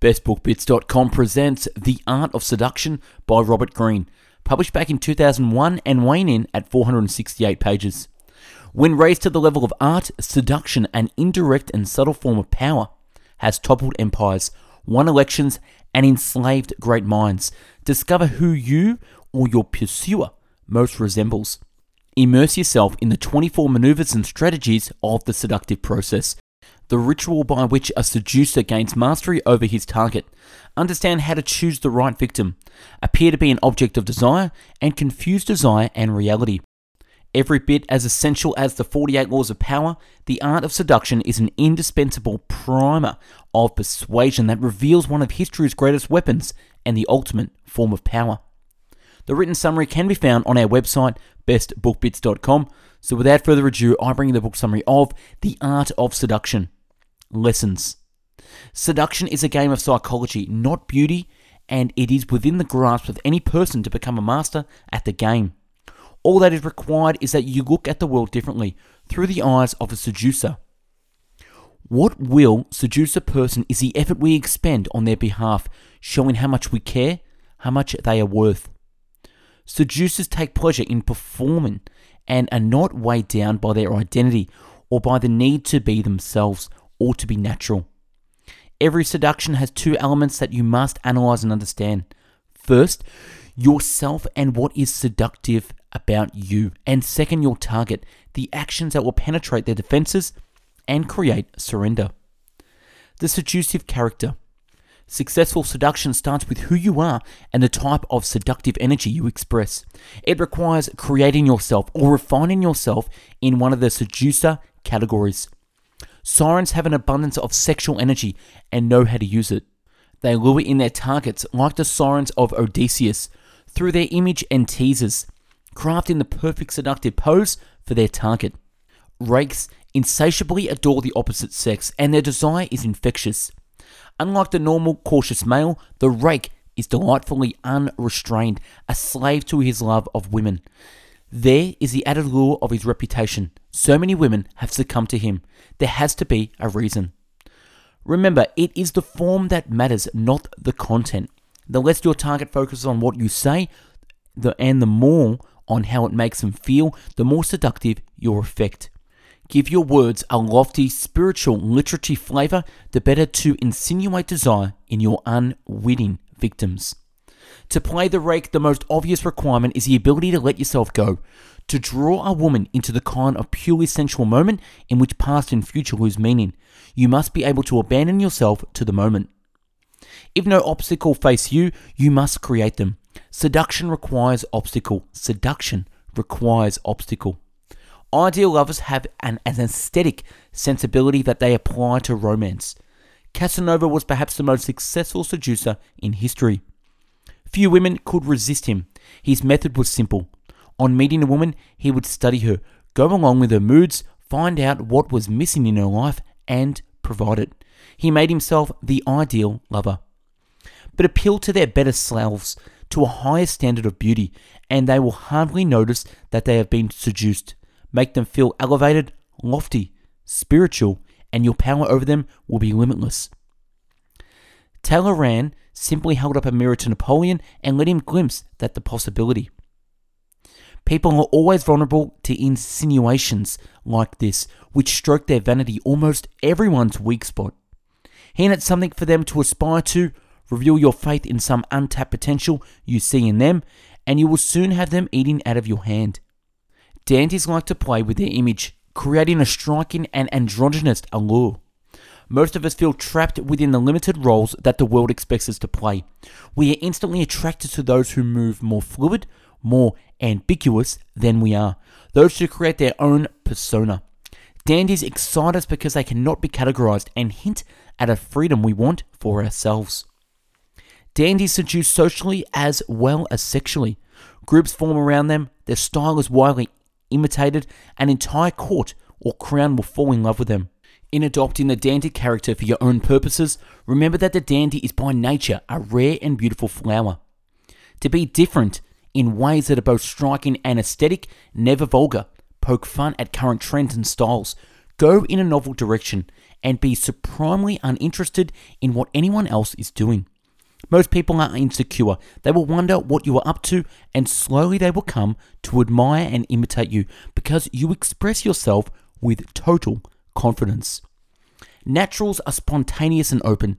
BestBookBits.com presents The Art of Seduction by Robert Greene, published back in 2001 and weighing in at 468 pages. When raised to the level of art, seduction, an indirect and subtle form of power, has toppled empires, won elections, and enslaved great minds. Discover who you or your pursuer most resembles. Immerse yourself in the 24 maneuvers and strategies of the seductive process the ritual by which a seducer gains mastery over his target, understand how to choose the right victim, appear to be an object of desire, and confuse desire and reality. Every bit as essential as the 48 laws of power, the art of seduction is an indispensable primer of persuasion that reveals one of history's greatest weapons and the ultimate form of power. The written summary can be found on our website, bestbookbits.com. So, without further ado, I bring you the book summary of The Art of Seduction. Lessons. Seduction is a game of psychology, not beauty, and it is within the grasp of any person to become a master at the game. All that is required is that you look at the world differently through the eyes of a seducer. What will seduce a person is the effort we expend on their behalf, showing how much we care, how much they are worth. Seducers take pleasure in performing and are not weighed down by their identity or by the need to be themselves or to be natural. Every seduction has two elements that you must analyze and understand. First, yourself and what is seductive about you. And second, your target, the actions that will penetrate their defenses and create surrender. The seductive character. Successful seduction starts with who you are and the type of seductive energy you express. It requires creating yourself or refining yourself in one of the seducer categories. Sirens have an abundance of sexual energy and know how to use it. They lure in their targets like the sirens of Odysseus through their image and teasers, crafting the perfect seductive pose for their target. Rakes insatiably adore the opposite sex and their desire is infectious. Unlike the normal cautious male, the rake is delightfully unrestrained, a slave to his love of women. There is the added lure of his reputation. So many women have succumbed to him. There has to be a reason. Remember, it is the form that matters, not the content. The less your target focuses on what you say, the, and the more on how it makes them feel, the more seductive your effect. Give your words a lofty spiritual literary flavor, the better to insinuate desire in your unwitting victims. To play the rake, the most obvious requirement is the ability to let yourself go, to draw a woman into the kind of purely sensual moment in which past and future lose meaning. You must be able to abandon yourself to the moment. If no obstacle face you, you must create them. Seduction requires obstacle. Seduction requires obstacle. Ideal lovers have an, an aesthetic sensibility that they apply to romance. Casanova was perhaps the most successful seducer in history. Few women could resist him. His method was simple. On meeting a woman, he would study her, go along with her moods, find out what was missing in her life, and provide it. He made himself the ideal lover. But appeal to their better selves, to a higher standard of beauty, and they will hardly notice that they have been seduced. Make them feel elevated, lofty, spiritual, and your power over them will be limitless. Talleyrand simply held up a mirror to Napoleon and let him glimpse that the possibility. People are always vulnerable to insinuations like this, which stroke their vanity, almost everyone's weak spot. Hint at something for them to aspire to, reveal your faith in some untapped potential you see in them, and you will soon have them eating out of your hand. Dandies like to play with their image, creating a striking and androgynous allure. Most of us feel trapped within the limited roles that the world expects us to play. We are instantly attracted to those who move more fluid, more ambiguous than we are, those who create their own persona. Dandies excite us because they cannot be categorized and hint at a freedom we want for ourselves. Dandies seduce socially as well as sexually. Groups form around them, their style is widely imitated, an entire court or crown will fall in love with them. In adopting the dandy character for your own purposes, remember that the dandy is by nature a rare and beautiful flower. To be different in ways that are both striking and aesthetic, never vulgar, poke fun at current trends and styles, go in a novel direction, and be supremely uninterested in what anyone else is doing. Most people are insecure. They will wonder what you are up to, and slowly they will come to admire and imitate you because you express yourself with total confidence. Naturals are spontaneous and open.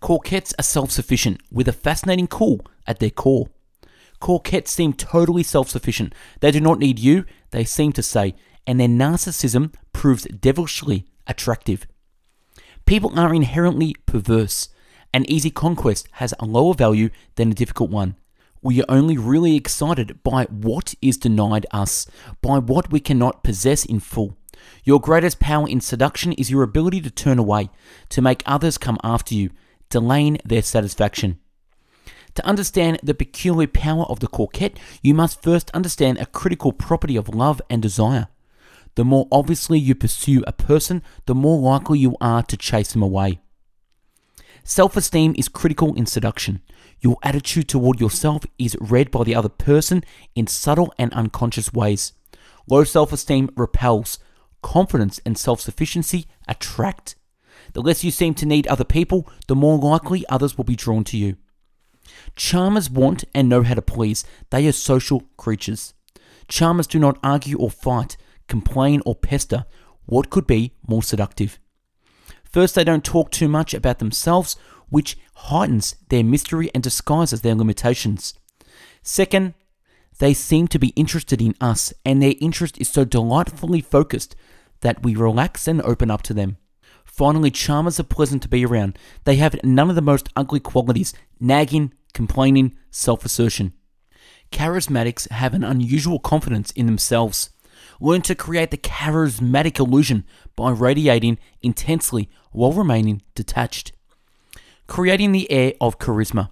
Coquettes are self sufficient with a fascinating cool at their core. Coquettes seem totally self sufficient. They do not need you, they seem to say, and their narcissism proves devilishly attractive. People are inherently perverse. An easy conquest has a lower value than a difficult one. We are only really excited by what is denied us, by what we cannot possess in full. Your greatest power in seduction is your ability to turn away, to make others come after you, delaying their satisfaction. To understand the peculiar power of the coquette, you must first understand a critical property of love and desire. The more obviously you pursue a person, the more likely you are to chase them away. Self esteem is critical in seduction. Your attitude toward yourself is read by the other person in subtle and unconscious ways. Low self esteem repels, confidence and self sufficiency attract. The less you seem to need other people, the more likely others will be drawn to you. Charmers want and know how to please. They are social creatures. Charmers do not argue or fight, complain or pester. What could be more seductive? First, they don't talk too much about themselves, which heightens their mystery and disguises their limitations. Second, they seem to be interested in us, and their interest is so delightfully focused that we relax and open up to them. Finally, charmers are pleasant to be around. They have none of the most ugly qualities nagging, complaining, self assertion. Charismatics have an unusual confidence in themselves. Learn to create the charismatic illusion by radiating intensely while remaining detached. Creating the air of charisma.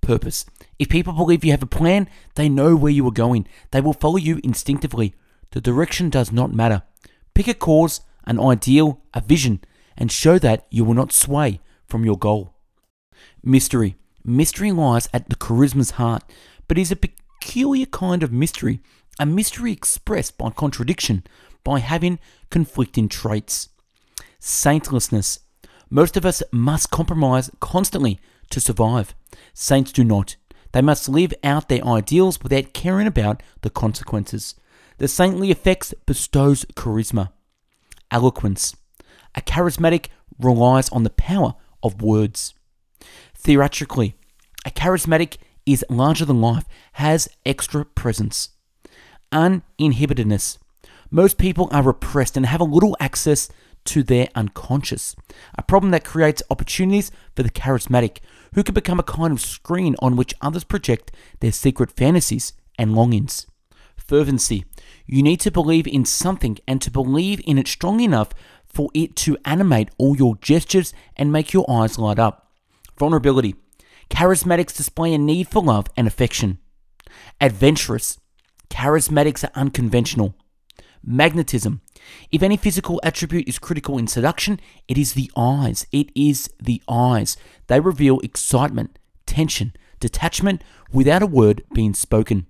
Purpose. If people believe you have a plan, they know where you are going. They will follow you instinctively. The direction does not matter. Pick a cause, an ideal, a vision, and show that you will not sway from your goal. Mystery. Mystery lies at the charisma's heart, but is a peculiar kind of mystery, a mystery expressed by contradiction, by having conflicting traits. Saintlessness. Most of us must compromise constantly to survive. Saints do not. They must live out their ideals without caring about the consequences. The saintly effects bestows charisma. Eloquence. A charismatic relies on the power of words. Theatrically, a charismatic is larger than life, has extra presence. Uninhibitedness. Most people are repressed and have a little access to their unconscious, a problem that creates opportunities for the charismatic, who can become a kind of screen on which others project their secret fantasies and longings. Fervency. You need to believe in something and to believe in it strong enough for it to animate all your gestures and make your eyes light up. Vulnerability. Charismatics display a need for love and affection. Adventurous. Charismatics are unconventional. Magnetism. If any physical attribute is critical in seduction, it is the eyes. It is the eyes. They reveal excitement, tension, detachment without a word being spoken.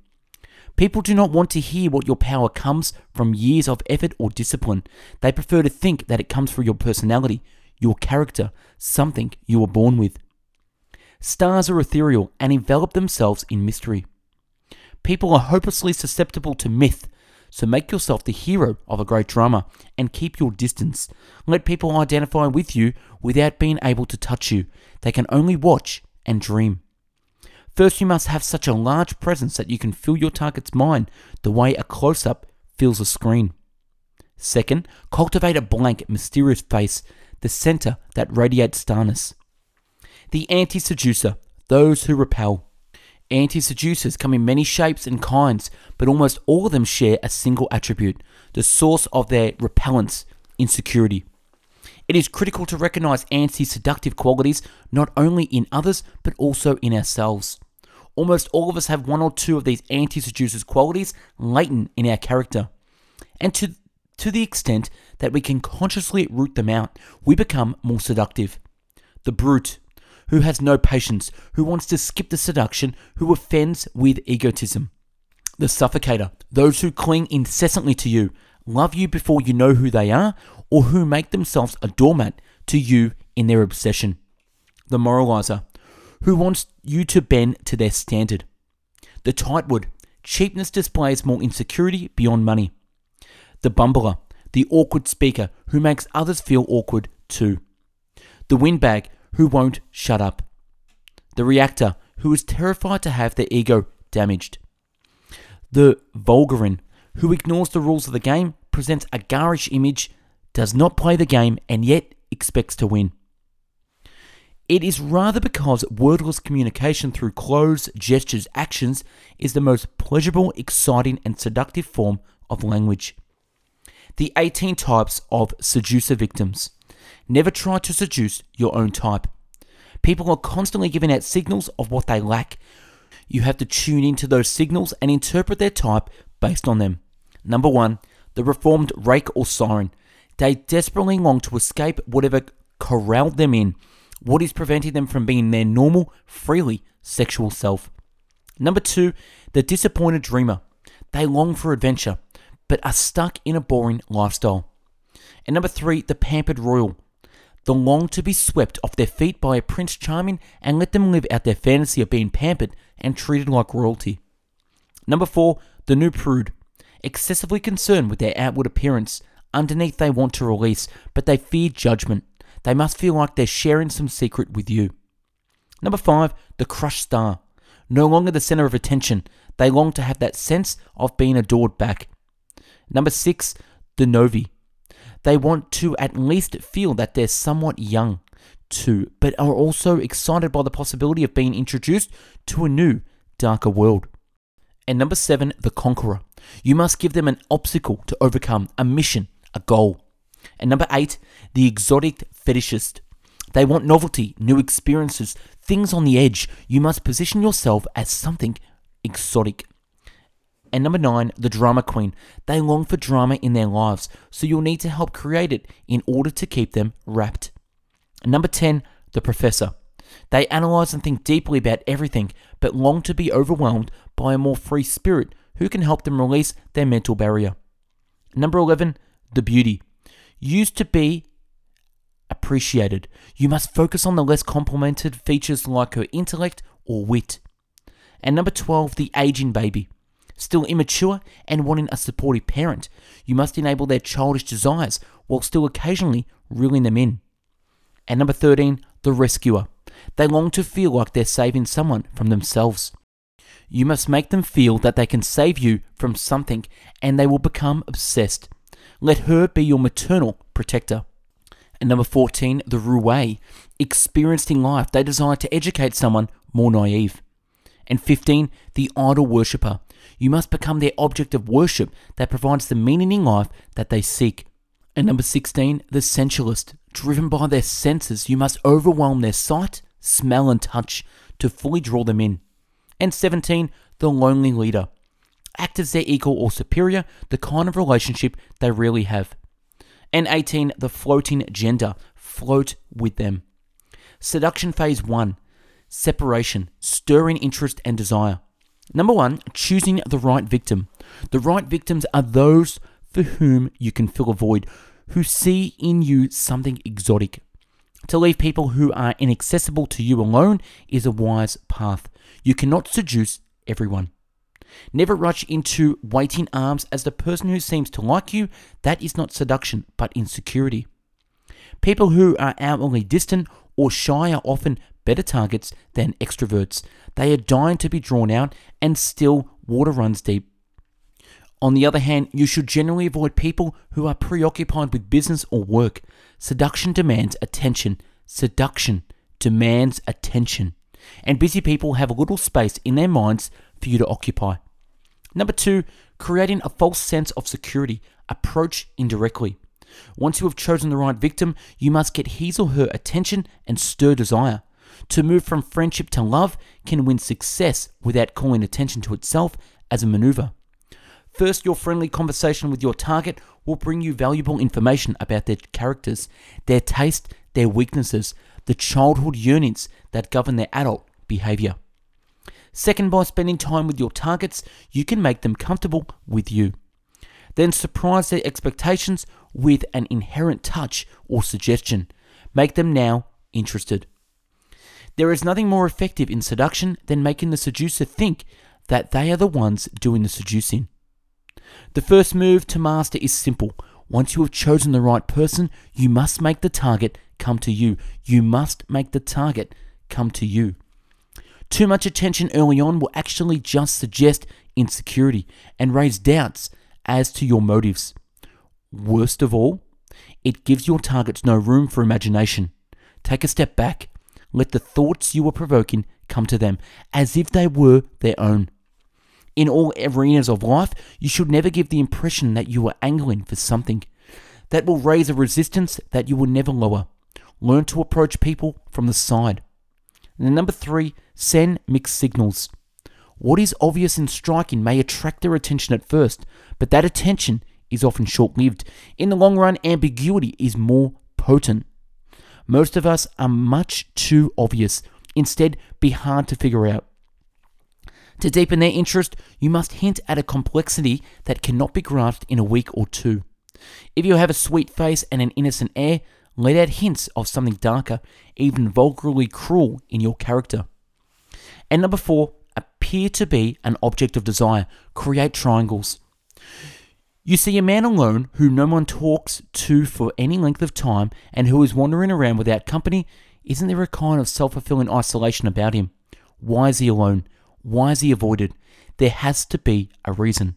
People do not want to hear what your power comes from years of effort or discipline. They prefer to think that it comes from your personality, your character, something you were born with. Stars are ethereal and envelop themselves in mystery. People are hopelessly susceptible to myth, so make yourself the hero of a great drama and keep your distance. Let people identify with you without being able to touch you. They can only watch and dream. First, you must have such a large presence that you can fill your target's mind the way a close up fills a screen. Second, cultivate a blank, mysterious face, the center that radiates starness. The anti seducer, those who repel. Anti seducers come in many shapes and kinds, but almost all of them share a single attribute the source of their repellence insecurity. It is critical to recognize anti seductive qualities not only in others but also in ourselves. Almost all of us have one or two of these anti seducers qualities latent in our character. And to, to the extent that we can consciously root them out, we become more seductive. The brute, who has no patience, who wants to skip the seduction, who offends with egotism. The suffocator, those who cling incessantly to you, love you before you know who they are, or who make themselves a doormat to you in their obsession. The moralizer, who wants you to bend to their standard. The tightwad, cheapness displays more insecurity beyond money. The bumbler, the awkward speaker who makes others feel awkward too. The windbag, who won't shut up. The reactor, who is terrified to have their ego damaged. The vulgarin, who ignores the rules of the game, presents a garish image, does not play the game, and yet expects to win. It is rather because wordless communication through clothes, gestures, actions is the most pleasurable, exciting, and seductive form of language. The 18 types of seducer victims. Never try to seduce your own type. People are constantly giving out signals of what they lack. You have to tune into those signals and interpret their type based on them. Number one, the reformed rake or siren. They desperately long to escape whatever corralled them in, what is preventing them from being their normal, freely sexual self. Number two, the disappointed dreamer. They long for adventure, but are stuck in a boring lifestyle. And number three, the pampered royal the long to be swept off their feet by a Prince Charming and let them live out their fantasy of being pampered and treated like royalty. Number four, the new prude. Excessively concerned with their outward appearance, underneath they want to release, but they fear judgment. They must feel like they're sharing some secret with you. Number five, the crushed star. No longer the center of attention, they long to have that sense of being adored back. Number six, the novi. They want to at least feel that they're somewhat young too, but are also excited by the possibility of being introduced to a new, darker world. And number seven, the conqueror. You must give them an obstacle to overcome, a mission, a goal. And number eight, the exotic fetishist. They want novelty, new experiences, things on the edge. You must position yourself as something exotic. And number nine, the drama queen. They long for drama in their lives, so you'll need to help create it in order to keep them wrapped. Number 10, the professor. They analyze and think deeply about everything, but long to be overwhelmed by a more free spirit who can help them release their mental barrier. Number 11, the beauty. Used to be appreciated. You must focus on the less complimented features like her intellect or wit. And number 12, the aging baby. Still immature and wanting a supportive parent, you must enable their childish desires while still occasionally reeling them in. And number 13, the rescuer. They long to feel like they're saving someone from themselves. You must make them feel that they can save you from something and they will become obsessed. Let her be your maternal protector. And number 14, the roue. Experienced in life, they desire to educate someone more naive. And 15, the idol worshipper. You must become their object of worship that provides the meaning in life that they seek. And number 16, the sensualist. Driven by their senses, you must overwhelm their sight, smell, and touch to fully draw them in. And 17, the lonely leader. Act as their equal or superior, the kind of relationship they really have. And 18, the floating gender. Float with them. Seduction phase 1 Separation, stirring interest and desire. Number one, choosing the right victim. The right victims are those for whom you can fill a void, who see in you something exotic. To leave people who are inaccessible to you alone is a wise path. You cannot seduce everyone. Never rush into waiting arms as the person who seems to like you. That is not seduction, but insecurity. People who are outwardly distant or shy are often better targets than extroverts. They are dying to be drawn out, and still water runs deep. On the other hand, you should generally avoid people who are preoccupied with business or work. Seduction demands attention. Seduction demands attention. And busy people have a little space in their minds for you to occupy. Number two, creating a false sense of security. Approach indirectly. Once you have chosen the right victim, you must get his or her attention and stir desire. To move from friendship to love can win success without calling attention to itself as a maneuver. First, your friendly conversation with your target will bring you valuable information about their characters, their taste, their weaknesses, the childhood yearnings that govern their adult behavior. Second, by spending time with your targets, you can make them comfortable with you. Then surprise their expectations with an inherent touch or suggestion. Make them now interested. There is nothing more effective in seduction than making the seducer think that they are the ones doing the seducing. The first move to master is simple. Once you have chosen the right person, you must make the target come to you. You must make the target come to you. Too much attention early on will actually just suggest insecurity and raise doubts as to your motives. Worst of all, it gives your targets no room for imagination. Take a step back. Let the thoughts you are provoking come to them as if they were their own. In all arenas of life, you should never give the impression that you are angling for something. That will raise a resistance that you will never lower. Learn to approach people from the side. And number three, send mixed signals. What is obvious and striking may attract their attention at first, but that attention is often short lived. In the long run, ambiguity is more potent. Most of us are much too obvious. Instead, be hard to figure out. To deepen their interest, you must hint at a complexity that cannot be grasped in a week or two. If you have a sweet face and an innocent air, let out hints of something darker, even vulgarly cruel in your character. And number four, appear to be an object of desire. Create triangles. You see a man alone who no one talks to for any length of time and who is wandering around without company. Isn't there a kind of self fulfilling isolation about him? Why is he alone? Why is he avoided? There has to be a reason.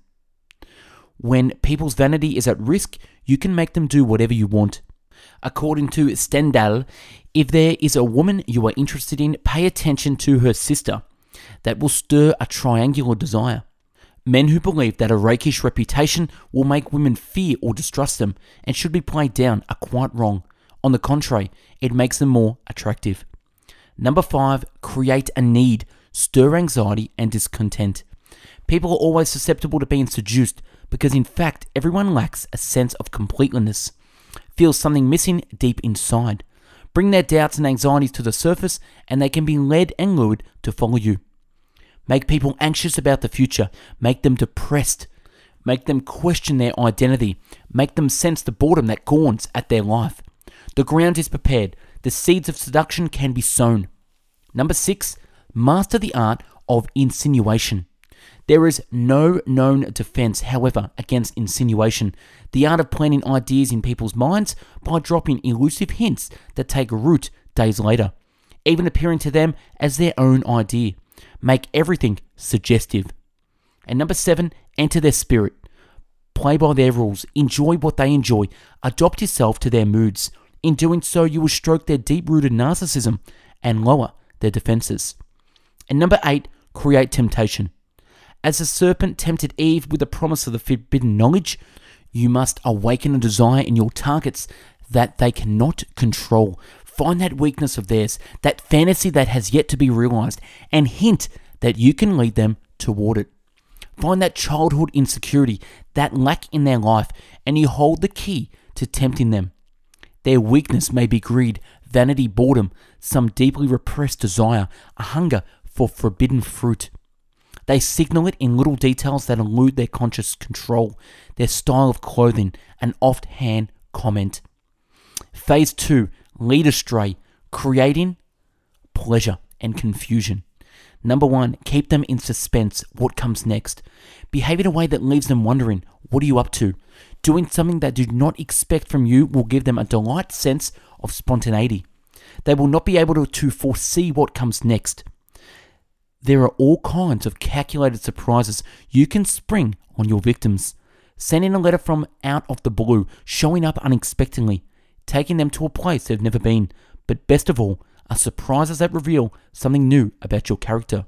When people's vanity is at risk, you can make them do whatever you want. According to Stendhal, if there is a woman you are interested in, pay attention to her sister. That will stir a triangular desire. Men who believe that a rakish reputation will make women fear or distrust them and should be played down are quite wrong. On the contrary, it makes them more attractive. Number five, create a need stir anxiety and discontent. People are always susceptible to being seduced because, in fact, everyone lacks a sense of completeness, feels something missing deep inside. Bring their doubts and anxieties to the surface, and they can be led and lured to follow you. Make people anxious about the future, make them depressed, make them question their identity, make them sense the boredom that gawns at their life. The ground is prepared, the seeds of seduction can be sown. Number six, master the art of insinuation. There is no known defense, however, against insinuation, the art of planting ideas in people's minds by dropping elusive hints that take root days later, even appearing to them as their own idea. Make everything suggestive. And number seven, enter their spirit. Play by their rules, enjoy what they enjoy, adopt yourself to their moods. In doing so, you will stroke their deep rooted narcissism and lower their defenses. And number eight, create temptation. As the serpent tempted Eve with the promise of the forbidden knowledge, you must awaken a desire in your targets that they cannot control. Find that weakness of theirs, that fantasy that has yet to be realized, and hint that you can lead them toward it. Find that childhood insecurity, that lack in their life, and you hold the key to tempting them. Their weakness may be greed, vanity, boredom, some deeply repressed desire, a hunger for forbidden fruit. They signal it in little details that elude their conscious control, their style of clothing, an offhand comment. Phase 2 Lead astray, creating pleasure and confusion. Number one, keep them in suspense. What comes next? Behave in a way that leaves them wondering, what are you up to? Doing something they do not expect from you will give them a delight sense of spontaneity. They will not be able to, to foresee what comes next. There are all kinds of calculated surprises you can spring on your victims. Sending a letter from out of the blue, showing up unexpectedly, taking them to a place they've never been, but best of all, are surprises that reveal something new about your character.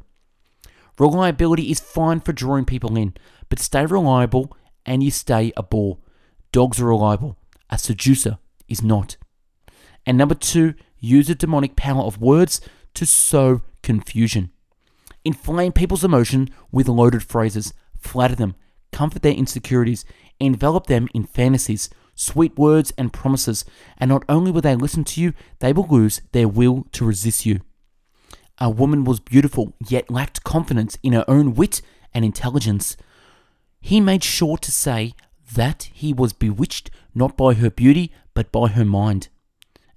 Reliability is fine for drawing people in, but stay reliable and you stay a bore. Dogs are reliable, a seducer is not. And number two, use the demonic power of words to sow confusion. Inflame people's emotion with loaded phrases, flatter them, comfort their insecurities, envelop them in fantasies, sweet words, and promises, and not only will they listen to you, they will lose their will to resist you. A woman was beautiful, yet lacked confidence in her own wit and intelligence. He made sure to say that he was bewitched not by her beauty, but by her mind.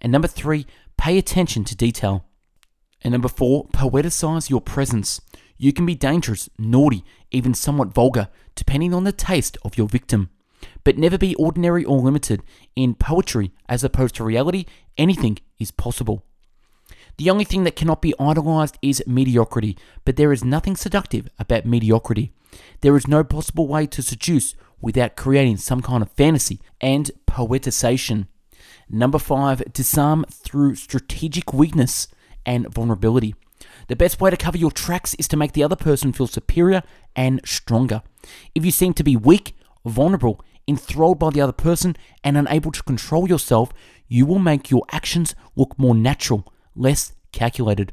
And number three, pay attention to detail. And number four, poeticize your presence. You can be dangerous, naughty, even somewhat vulgar, depending on the taste of your victim. But never be ordinary or limited. In poetry, as opposed to reality, anything is possible. The only thing that cannot be idolized is mediocrity, but there is nothing seductive about mediocrity. There is no possible way to seduce without creating some kind of fantasy and poetization. Number five, disarm through strategic weakness and vulnerability. The best way to cover your tracks is to make the other person feel superior and stronger. If you seem to be weak, vulnerable, enthralled by the other person, and unable to control yourself, you will make your actions look more natural, less calculated.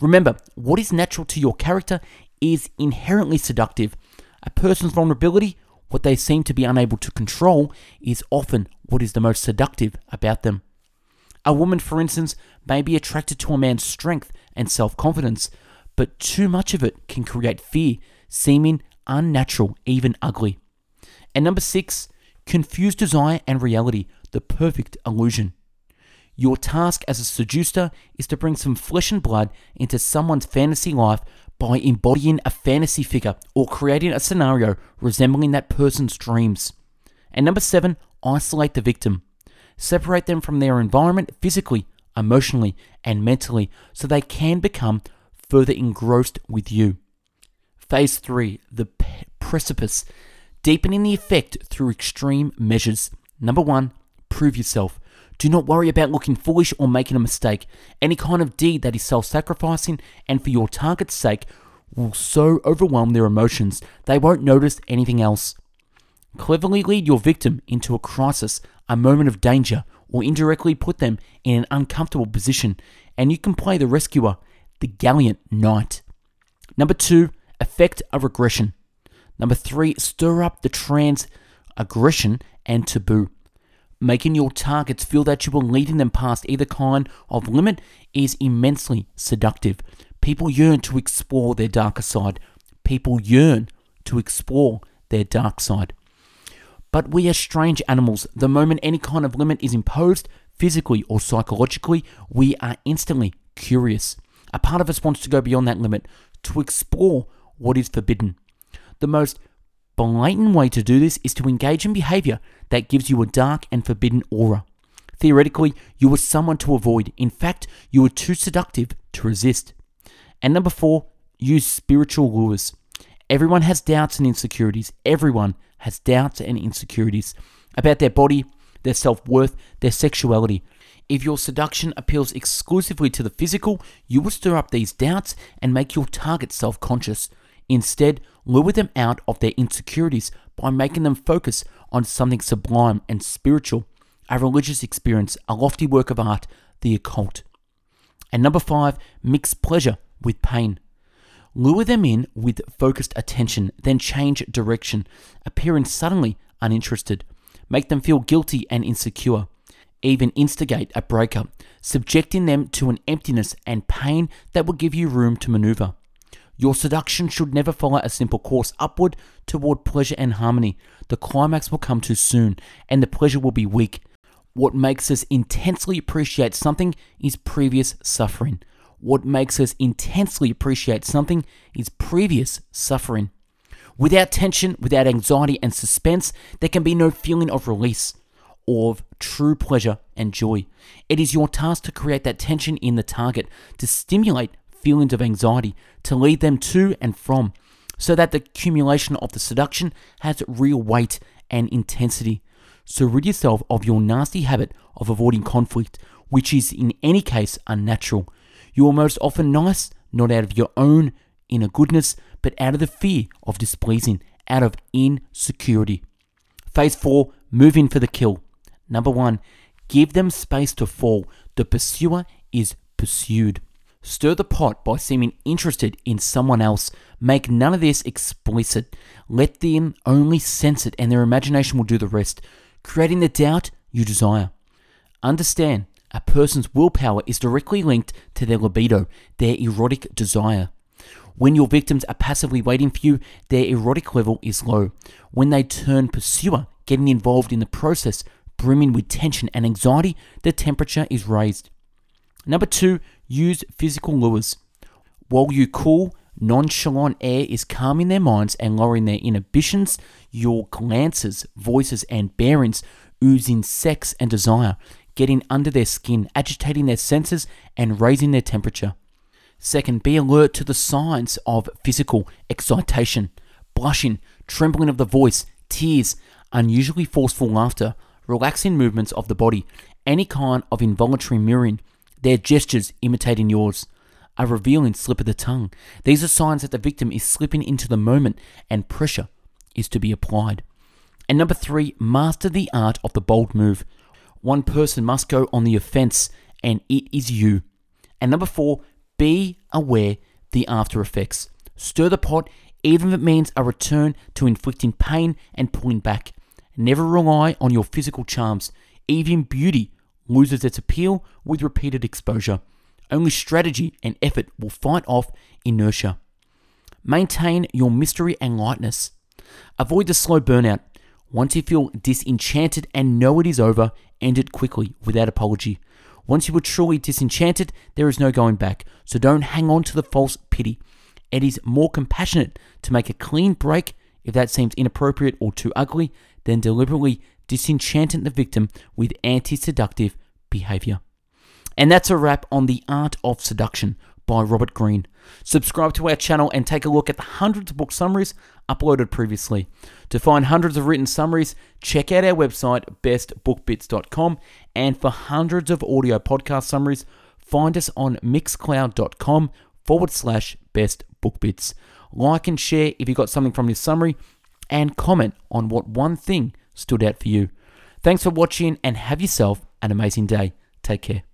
Remember, what is natural to your character is inherently seductive. A person's vulnerability, what they seem to be unable to control, is often what is the most seductive about them. A woman, for instance, may be attracted to a man's strength and self confidence, but too much of it can create fear, seeming unnatural, even ugly. And number six, confuse desire and reality, the perfect illusion. Your task as a seducer is to bring some flesh and blood into someone's fantasy life by embodying a fantasy figure or creating a scenario resembling that person's dreams. And number seven, isolate the victim. Separate them from their environment physically, emotionally, and mentally so they can become further engrossed with you. Phase 3 The Precipice Deepening the effect through extreme measures. Number 1 Prove yourself. Do not worry about looking foolish or making a mistake. Any kind of deed that is self sacrificing and for your target's sake will so overwhelm their emotions they won't notice anything else. Cleverly lead your victim into a crisis, a moment of danger, or indirectly put them in an uncomfortable position, and you can play the rescuer, the gallant knight. Number two, effect a regression. Number three, stir up the trans aggression and taboo. Making your targets feel that you are leading them past either kind of limit is immensely seductive. People yearn to explore their darker side. People yearn to explore their dark side. But we are strange animals. The moment any kind of limit is imposed, physically or psychologically, we are instantly curious. A part of us wants to go beyond that limit, to explore what is forbidden. The most blatant way to do this is to engage in behavior that gives you a dark and forbidden aura. Theoretically, you are someone to avoid. In fact, you are too seductive to resist. And number four, use spiritual lures. Everyone has doubts and insecurities. Everyone has doubts and insecurities about their body, their self worth, their sexuality. If your seduction appeals exclusively to the physical, you will stir up these doubts and make your target self conscious. Instead, lure them out of their insecurities by making them focus on something sublime and spiritual, a religious experience, a lofty work of art, the occult. And number five, mix pleasure with pain. Lure them in with focused attention, then change direction, appearing suddenly uninterested. Make them feel guilty and insecure. Even instigate a breakup, subjecting them to an emptiness and pain that will give you room to maneuver. Your seduction should never follow a simple course upward toward pleasure and harmony. The climax will come too soon, and the pleasure will be weak. What makes us intensely appreciate something is previous suffering. What makes us intensely appreciate something is previous suffering. Without tension, without anxiety and suspense, there can be no feeling of release or of true pleasure and joy. It is your task to create that tension in the target, to stimulate feelings of anxiety, to lead them to and from, so that the accumulation of the seduction has real weight and intensity. So rid yourself of your nasty habit of avoiding conflict, which is in any case unnatural. You are most often nice, not out of your own inner goodness, but out of the fear of displeasing, out of insecurity. Phase 4 Move in for the kill. Number 1 Give them space to fall. The pursuer is pursued. Stir the pot by seeming interested in someone else. Make none of this explicit. Let them only sense it, and their imagination will do the rest, creating the doubt you desire. Understand a person's willpower is directly linked to their libido, their erotic desire. When your victims are passively waiting for you, their erotic level is low. When they turn pursuer, getting involved in the process brimming with tension and anxiety, the temperature is raised. Number two, use physical lures. While you cool, nonchalant air is calming their minds and lowering their inhibitions, your glances, voices, and bearings oozing sex and desire, getting under their skin, agitating their senses, and raising their temperature. Second, be alert to the signs of physical excitation, blushing, trembling of the voice, tears, unusually forceful laughter, relaxing movements of the body, any kind of involuntary mirroring, their gestures imitating yours, a revealing slip of the tongue. These are signs that the victim is slipping into the moment and pressure is to be applied. And number three, master the art of the bold move. One person must go on the offense, and it is you. And number four, be aware the after effects. Stir the pot, even if it means a return to inflicting pain and pulling back. Never rely on your physical charms. Even beauty loses its appeal with repeated exposure. Only strategy and effort will fight off inertia. Maintain your mystery and lightness. Avoid the slow burnout. Once you feel disenchanted and know it is over, end it quickly without apology. Once you are truly disenchanted, there is no going back. So don't hang on to the false pity. It is more compassionate to make a clean break if that seems inappropriate or too ugly than deliberately disenchanting the victim with anti seductive behavior. And that's a wrap on The Art of Seduction by Robert Greene. Subscribe to our channel and take a look at the hundreds of book summaries uploaded previously. To find hundreds of written summaries, check out our website, bestbookbits.com, and for hundreds of audio podcast summaries, find us on mixcloud.com forward slash bestbookbits. Like and share if you got something from this summary, and comment on what one thing stood out for you. Thanks for watching and have yourself an amazing day. Take care.